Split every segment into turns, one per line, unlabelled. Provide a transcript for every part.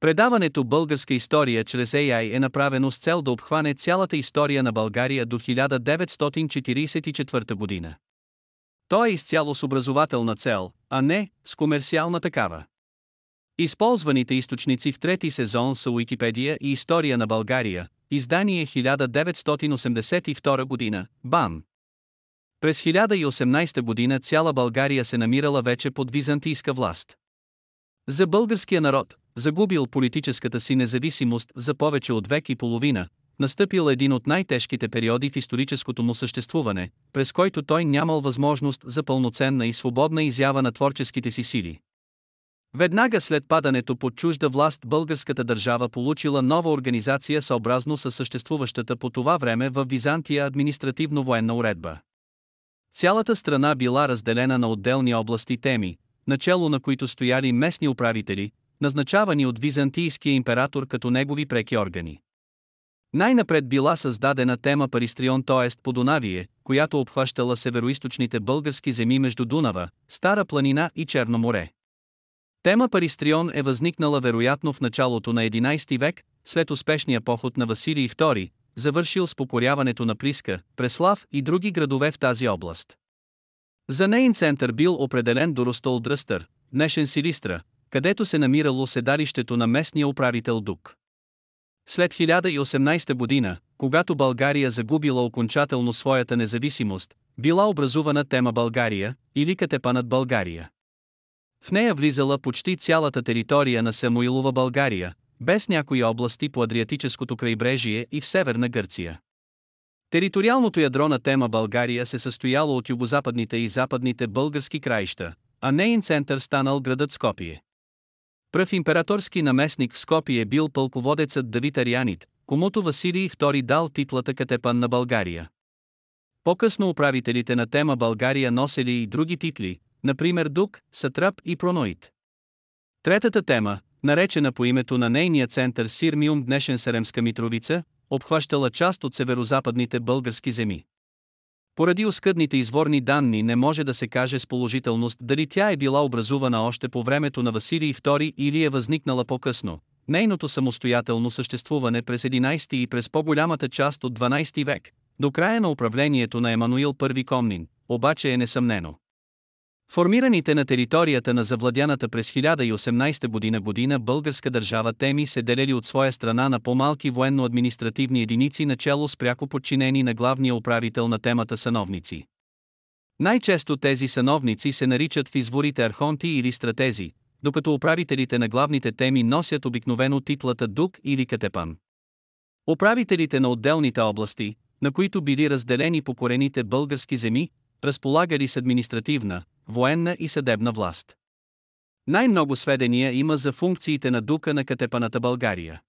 Предаването Българска история чрез AI е направено с цел да обхване цялата история на България до 1944 година. То е изцяло с образователна цел, а не с комерциална такава. Използваните източници в трети сезон са Уикипедия и История на България, издание 1982 година, БАН. През 1018 година цяла България се намирала вече под византийска власт. За българския народ, загубил политическата си независимост за повече от век и половина, настъпил един от най-тежките периоди в историческото му съществуване, през който той нямал възможност за пълноценна и свободна изява на творческите си сили. Веднага след падането под чужда власт българската държава получила нова организация съобразно със съществуващата по това време в Византия административно-военна уредба. Цялата страна била разделена на отделни области теми, начало на които стояли местни управители, назначавани от византийския император като негови преки органи. Най-напред била създадена тема Паристрион т.е. Подонавие, която обхващала североисточните български земи между Дунава, Стара планина и Черно море. Тема Паристрион е възникнала вероятно в началото на 11 век, след успешния поход на Василий II, завършил с покоряването на Плиска, Преслав и други градове в тази област. За нейн център бил определен Доростол Дръстър, днешен Силистра, където се намирало седалището на местния управител Дук. След 1018 година, когато България загубила окончателно своята независимост, била образувана тема България, или Катепанът България. В нея влизала почти цялата територия на Самуилова България, без някои области по Адриатическото крайбрежие и в Северна Гърция. Териториалното ядро на тема България се състояло от югозападните и западните български краища, а нейн център станал градът Скопие. Пръв императорски наместник в Скопие бил пълководецът Давид Арианит, комуто Василий II дал титлата Катепан на България. По-късно управителите на тема България носели и други титли, например Дук, Сатрап и Проноид. Третата тема, наречена по името на нейния център Сирмиум днешен Серемска Митровица, обхващала част от северозападните български земи. Поради оскъдните изворни данни не може да се каже с положителност дали тя е била образувана още по времето на Василий II или е възникнала по-късно. Нейното самостоятелно съществуване през 11 и през по-голямата част от 12 век, до края на управлението на Емануил I Комнин, обаче е несъмнено. Формираните на територията на завладяната през 1018 година година българска държава теми се делели от своя страна на по-малки военно-административни единици начало с пряко подчинени на главния управител на темата сановници. Най-често тези сановници се наричат в изворите архонти или стратези, докато управителите на главните теми носят обикновено титлата Дук или Катепан. Управителите на отделните области, на които били разделени покорените български земи, разполагали с административна, военна и съдебна власт. Най-много сведения има за функциите на дука на Катепаната България.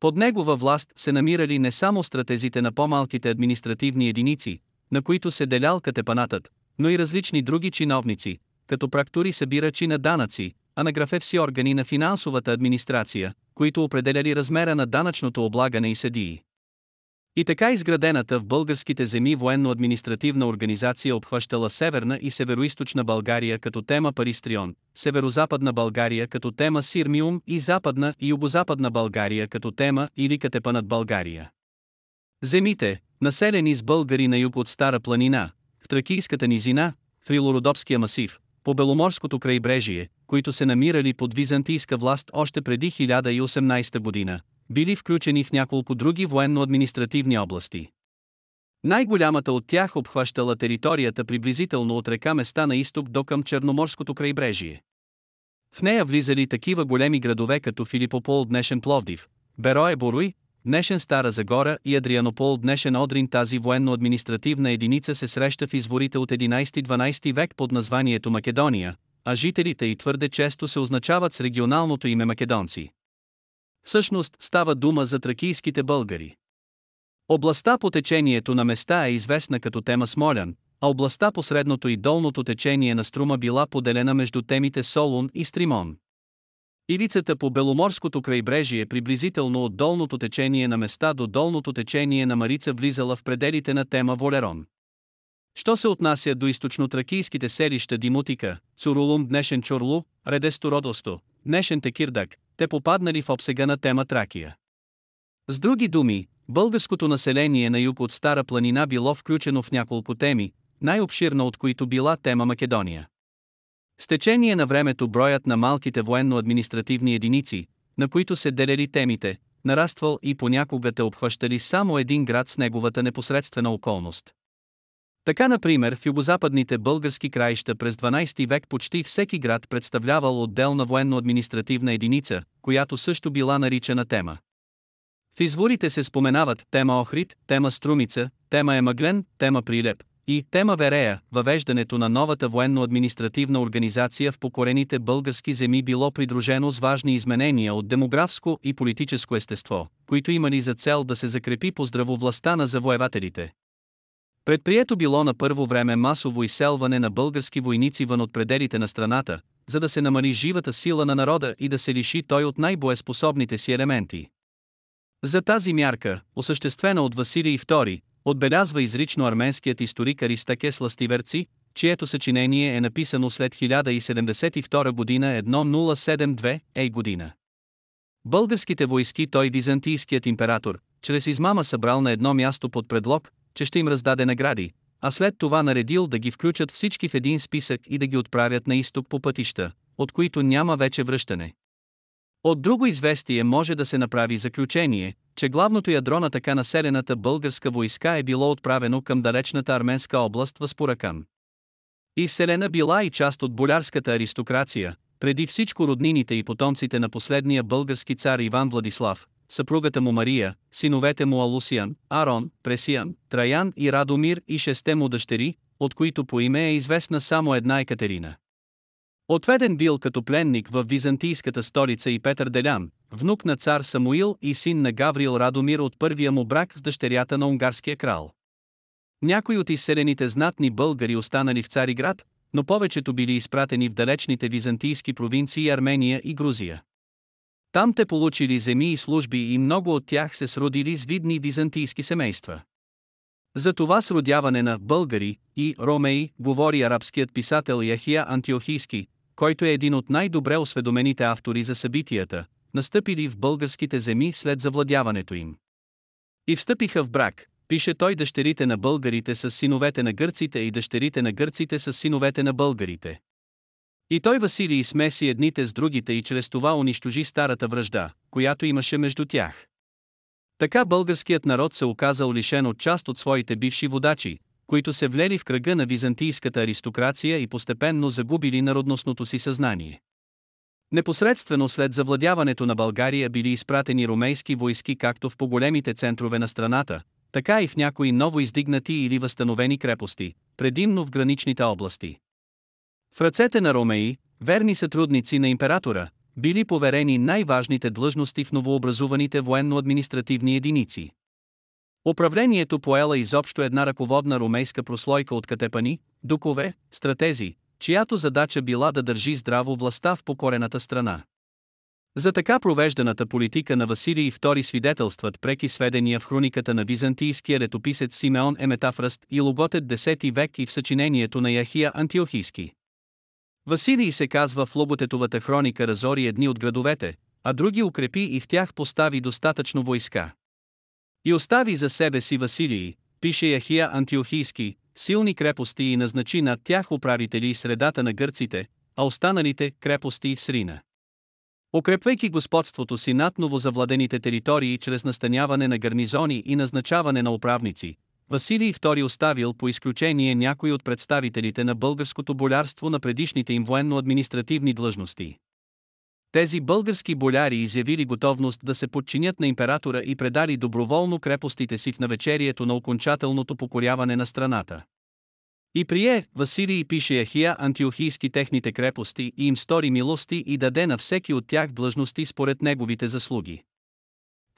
Под негова власт се намирали не само стратезите на по-малките административни единици, на които се делял Катепанатът, но и различни други чиновници, като практори събирачи на данъци, а на графевси органи на финансовата администрация, които определяли размера на данъчното облагане и съдии. И така изградената в българските земи военно-административна организация обхващала Северна и Североизточна България като тема Паристрион, Северозападна България като тема Сирмиум и Западна и Югозападна България като тема или Катепанът България. Земите, населени с българи на юг от Стара планина, в Тракийската низина, в Рилородопския масив, по Беломорското крайбрежие, които се намирали под византийска власт още преди 1018 година, били включени в няколко други военно-административни области. Най-голямата от тях обхващала територията приблизително от река Места на изток до към Черноморското крайбрежие. В нея влизали такива големи градове като Филипопол днешен Пловдив, Берое Боруй, днешен Стара Загора и Адрианопол днешен Одрин тази военно-административна единица се среща в изворите от 11-12 век под названието Македония, а жителите й твърде често се означават с регионалното име македонци. Всъщност става дума за тракийските българи. Областта по течението на места е известна като тема Смолян, а областта по средното и долното течение на Струма била поделена между темите Солун и Стримон. Ивицата по Беломорското крайбрежие приблизително от долното течение на места до долното течение на Марица влизала в пределите на тема Волерон. Що се отнася до източно-тракийските селища Димутика, Цурулум днешен Чорлу, Редесто Родосто, днешен Текирдак, те попаднали в обсега на тема Тракия. С други думи, българското население на юг от Стара планина било включено в няколко теми, най-обширна от които била тема Македония. С течение на времето броят на малките военно-административни единици, на които се делели темите, нараствал и понякога те обхващали само един град с неговата непосредствена околност. Така, например, в югозападните български краища през 12 век почти всеки град представлявал отделна военно-административна единица, която също била наричана тема. В изворите се споменават тема Охрид, тема Струмица, тема Емаглен, тема Прилеп и тема Верея. Въвеждането на новата военно-административна организация в покорените български земи било придружено с важни изменения от демографско и политическо естество, които имали за цел да се закрепи по здравовластта на завоевателите. Предприето било на първо време масово изселване на български войници вън от пределите на страната, за да се намали живата сила на народа и да се лиши той от най-боеспособните си елементи. За тази мярка, осъществена от Василий II, отбелязва изрично арменският историк Аристакес Ластиверци, чието съчинение е написано след 1072 година 1072 ей година. Българските войски той византийският император, чрез измама събрал на едно място под предлог, че ще им раздаде награди, а след това наредил да ги включат всички в един списък и да ги отправят на изток по пътища, от които няма вече връщане. От друго известие може да се направи заключение, че главното ядро на така населената българска войска е било отправено към далечната арменска област Възпоракан. Изселена била и част от болярската аристокрация, преди всичко роднините и потомците на последния български цар Иван Владислав, съпругата му Мария, синовете му Алусиян, Арон, Пресиян, Траян и Радомир и шесте му дъщери, от които по име е известна само една Екатерина. Отведен бил като пленник в византийската столица и Петър Делян, внук на цар Самуил и син на Гаврил Радомир от първия му брак с дъщерята на унгарския крал. Някои от изселените знатни българи останали в Цариград, но повечето били изпратени в далечните византийски провинции Армения и Грузия. Там те получили земи и служби и много от тях се сродили с видни византийски семейства. За това сродяване на българи и ромеи говори арабският писател Яхия Антиохийски, който е един от най-добре осведомените автори за събитията, настъпили в българските земи след завладяването им. И встъпиха в брак, пише той дъщерите на българите с синовете на гърците и дъщерите на гърците с синовете на българите. И той Василий смеси едните с другите и чрез това унищожи старата връжда, която имаше между тях. Така българският народ се оказал лишен от част от своите бивши водачи, които се влели в кръга на византийската аристокрация и постепенно загубили народностното си съзнание. Непосредствено след завладяването на България били изпратени ромейски войски както в по-големите центрове на страната, така и в някои ново издигнати или възстановени крепости, предимно в граничните области. В ръцете на ромеи, верни сътрудници на императора, били поверени най-важните длъжности в новообразуваните военно-административни единици. Управлението поела изобщо една ръководна ромейска прослойка от катепани, дукове, стратези, чиято задача била да държи здраво властта в покорената страна. За така провежданата политика на Василий II свидетелстват преки сведения в хрониката на византийския летописец Симеон Еметафраст и Логотет 10 век и в съчинението на Яхия Антиохийски. Василий се казва в Лоботетовата хроника разори едни от градовете, а други укрепи и в тях постави достатъчно войска. И остави за себе си Василий, пише Яхия Антиохийски, силни крепости и назначи над тях управители и средата на гърците, а останалите крепости в Срина. Укрепвайки господството си над новозавладените територии чрез настаняване на гарнизони и назначаване на управници, Василий II оставил по изключение някои от представителите на българското болярство на предишните им военно-административни длъжности. Тези български боляри изявили готовност да се подчинят на императора и предали доброволно крепостите си в навечерието на окончателното покоряване на страната. И прие, Василий пише Ехия антиохийски техните крепости и им стори милости и даде на всеки от тях длъжности според неговите заслуги.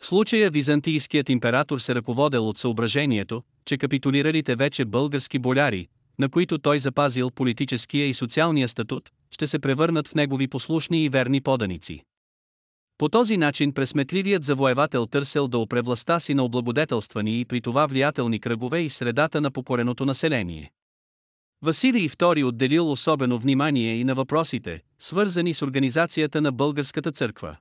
В случая византийският император се ръководел от съображението, че капитулиралите вече български боляри, на които той запазил политическия и социалния статут, ще се превърнат в негови послушни и верни поданици. По този начин пресметливият завоевател търсел да опре властта си на облагодетелствани и при това влиятелни кръгове и средата на покореното население. Василий II отделил особено внимание и на въпросите, свързани с организацията на българската църква.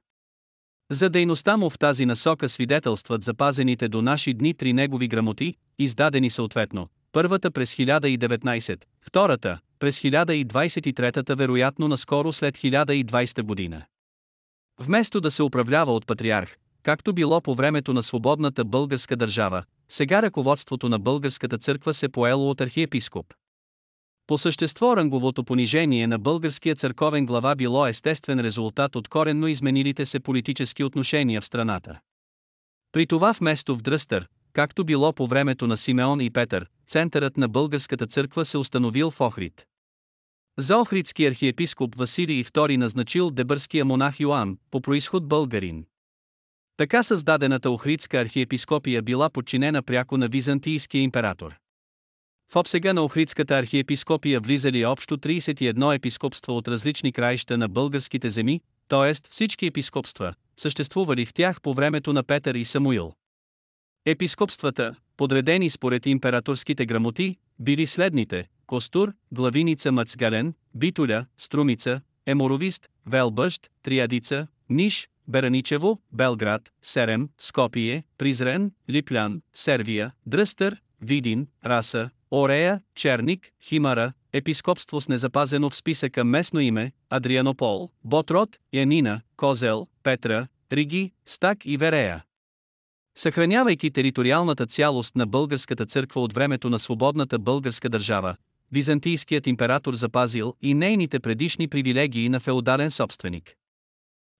За дейността му в тази насока свидетелстват запазените до наши дни три негови грамоти, издадени съответно, първата през 1019, втората през 1023 вероятно наскоро след 1020 година. Вместо да се управлява от патриарх, както било по времето на свободната българска държава, сега ръководството на българската църква се поело от архиепископ. По същество ранговото понижение на българския църковен глава било естествен резултат от коренно изменилите се политически отношения в страната. При това вместо в Дръстър, както било по времето на Симеон и Петър, центърът на българската църква се установил в Охрид. За охридски архиепископ Василий II назначил дебърския монах Йоан, по происход българин. Така създадената Охридска архиепископия била подчинена пряко на византийския император. В обсега на Охридската архиепископия влизали общо 31 епископства от различни краища на българските земи, т.е. всички епископства, съществували в тях по времето на Петър и Самуил. Епископствата, подредени според императорските грамоти, били следните – Костур, Главиница Мацгален, Битуля, Струмица, Еморовист, Велбъщ, Триадица, Ниш, Бераничево, Белград, Серем, Скопие, Призрен, Липлян, Сервия, Дръстър, Видин, Раса, Орея, Черник, Химара, епископство с незапазено в списъка местно име, Адрианопол, Ботрод, Янина, Козел, Петра, Риги, Стак и Верея. Съхранявайки териториалната цялост на българската църква от времето на свободната българска държава, византийският император запазил и нейните предишни привилегии на феодален собственик.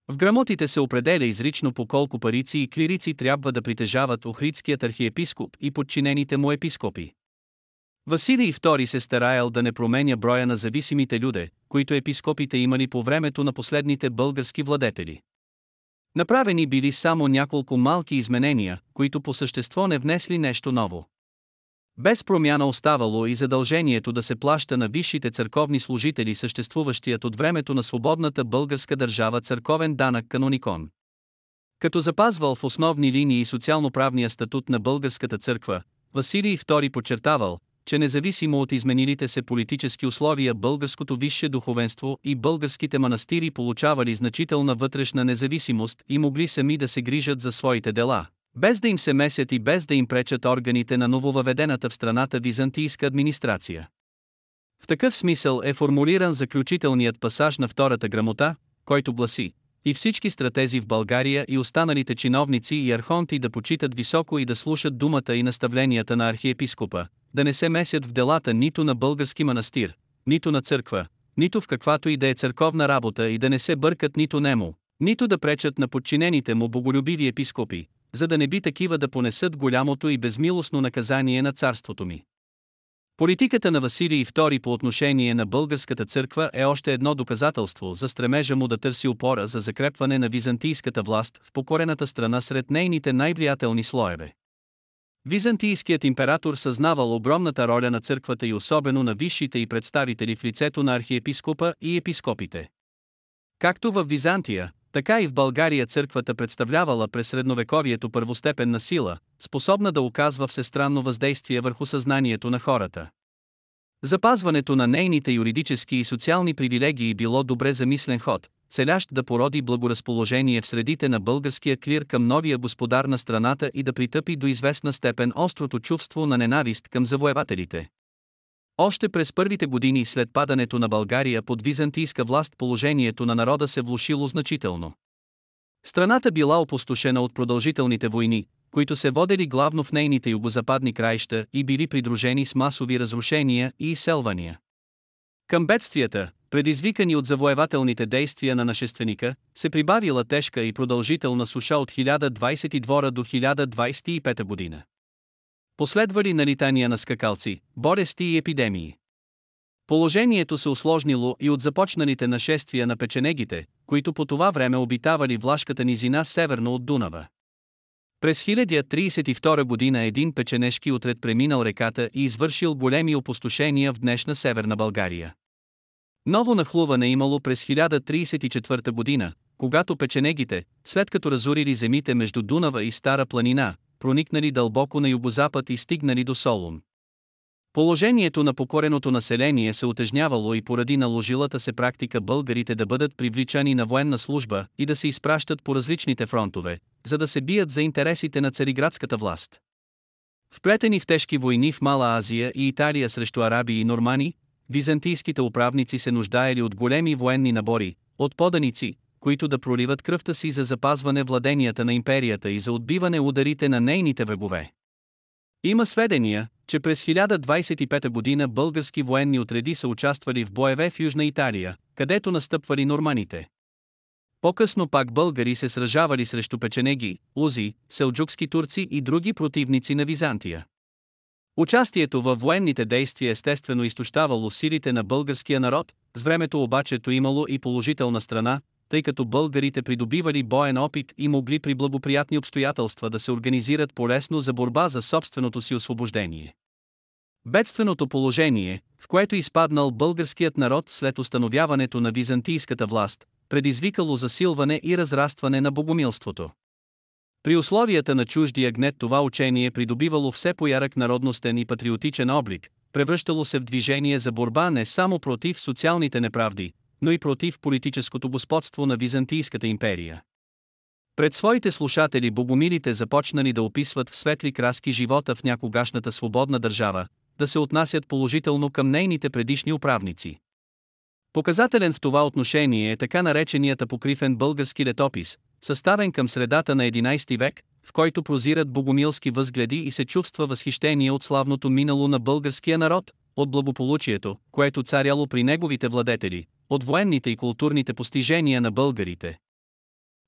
В грамотите се определя изрично по колко парици и клирици трябва да притежават охридският архиепископ и подчинените му епископи. Василий II се стараял да не променя броя на зависимите люде, които епископите имали по времето на последните български владетели. Направени били само няколко малки изменения, които по същество не внесли нещо ново. Без промяна оставало и задължението да се плаща на висшите църковни служители съществуващият от времето на свободната българска държава църковен данък каноникон. Като запазвал в основни линии социално-правния статут на българската църква, Василий II подчертавал, че независимо от изменилите се политически условия българското висше духовенство и българските манастири получавали значителна вътрешна независимост и могли сами да се грижат за своите дела, без да им се месят и без да им пречат органите на нововъведената в страната византийска администрация. В такъв смисъл е формулиран заключителният пасаж на втората грамота, който гласи и всички стратези в България и останалите чиновници и архонти да почитат високо и да слушат думата и наставленията на архиепископа, да не се месят в делата нито на български манастир, нито на църква, нито в каквато и да е църковна работа и да не се бъркат нито нему, нито да пречат на подчинените му боголюбиви епископи, за да не би такива да понесат голямото и безмилостно наказание на царството ми. Политиката на Василий II по отношение на българската църква е още едно доказателство за стремежа му да търси опора за закрепване на византийската власт в покорената страна сред нейните най-влиятелни слоеве. Византийският император съзнавал огромната роля на църквата и особено на висшите и представители в лицето на архиепископа и епископите. Както в Византия, така и в България църквата представлявала през средновековието първостепенна сила, способна да оказва всестранно въздействие върху съзнанието на хората. Запазването на нейните юридически и социални привилегии било добре замислен ход, целящ да породи благоразположение в средите на българския клир към новия господар на страната и да притъпи до известна степен острото чувство на ненавист към завоевателите. Още през първите години след падането на България под византийска власт положението на народа се влушило значително. Страната била опустошена от продължителните войни, които се водели главно в нейните югозападни краища и били придружени с масови разрушения и изселвания. Към бедствията, предизвикани от завоевателните действия на нашественика, се прибавила тежка и продължителна суша от 1022 до 1025 година. Последвали налитания на скакалци, борести и епидемии. Положението се осложнило и от започналите нашествия на печенегите, които по това време обитавали влашката низина северно от Дунава. През 1032 година един печенешки отред преминал реката и извършил големи опустошения в днешна северна България. Ново нахлуване имало през 1034 година, когато печенегите, след като разорили земите между Дунава и Стара планина, проникнали дълбоко на югозапад и стигнали до Солун. Положението на покореното население се отежнявало и поради наложилата се практика българите да бъдат привличани на военна служба и да се изпращат по различните фронтове, за да се бият за интересите на цариградската власт. Вплетени в тежки войни в Мала Азия и Италия срещу араби и нормани, византийските управници се нуждаели от големи военни набори, от поданици, които да проливат кръвта си за запазване владенията на империята и за отбиване ударите на нейните врагове. Има сведения, че през 1025 година български военни отреди са участвали в боеве в Южна Италия, където настъпвали норманите. По-късно пак българи се сражавали срещу печенеги, узи, селджукски турци и други противници на Византия. Участието във военните действия естествено изтощавало силите на българския народ, с времето обаче то имало и положителна страна, тъй като българите придобивали боен опит и могли при благоприятни обстоятелства да се организират полесно за борба за собственото си освобождение. Бедственото положение, в което изпаднал българският народ след установяването на византийската власт, предизвикало засилване и разрастване на богомилството. При условията на чуждия гнет това учение придобивало все поярък народностен и патриотичен облик, превръщало се в движение за борба не само против социалните неправди, но и против политическото господство на Византийската империя. Пред своите слушатели богомилите започнали да описват в светли краски живота в някогашната свободна държава, да се отнасят положително към нейните предишни управници. Показателен в това отношение е така нареченият апокрифен български летопис, съставен към средата на 11 век, в който прозират богомилски възгледи и се чувства възхищение от славното минало на българския народ, от благополучието, което царяло при неговите владетели, от военните и културните постижения на българите.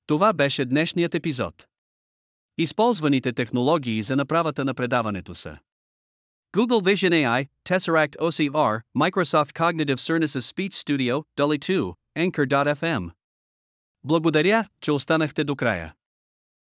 Това беше днешният епизод. Използваните технологии за направата на предаването са Google Vision AI, Tesseract OCR, Microsoft Cognitive Services Speech Studio, Dolly 2, Anchor.fm. Благодаря, че останахте до края.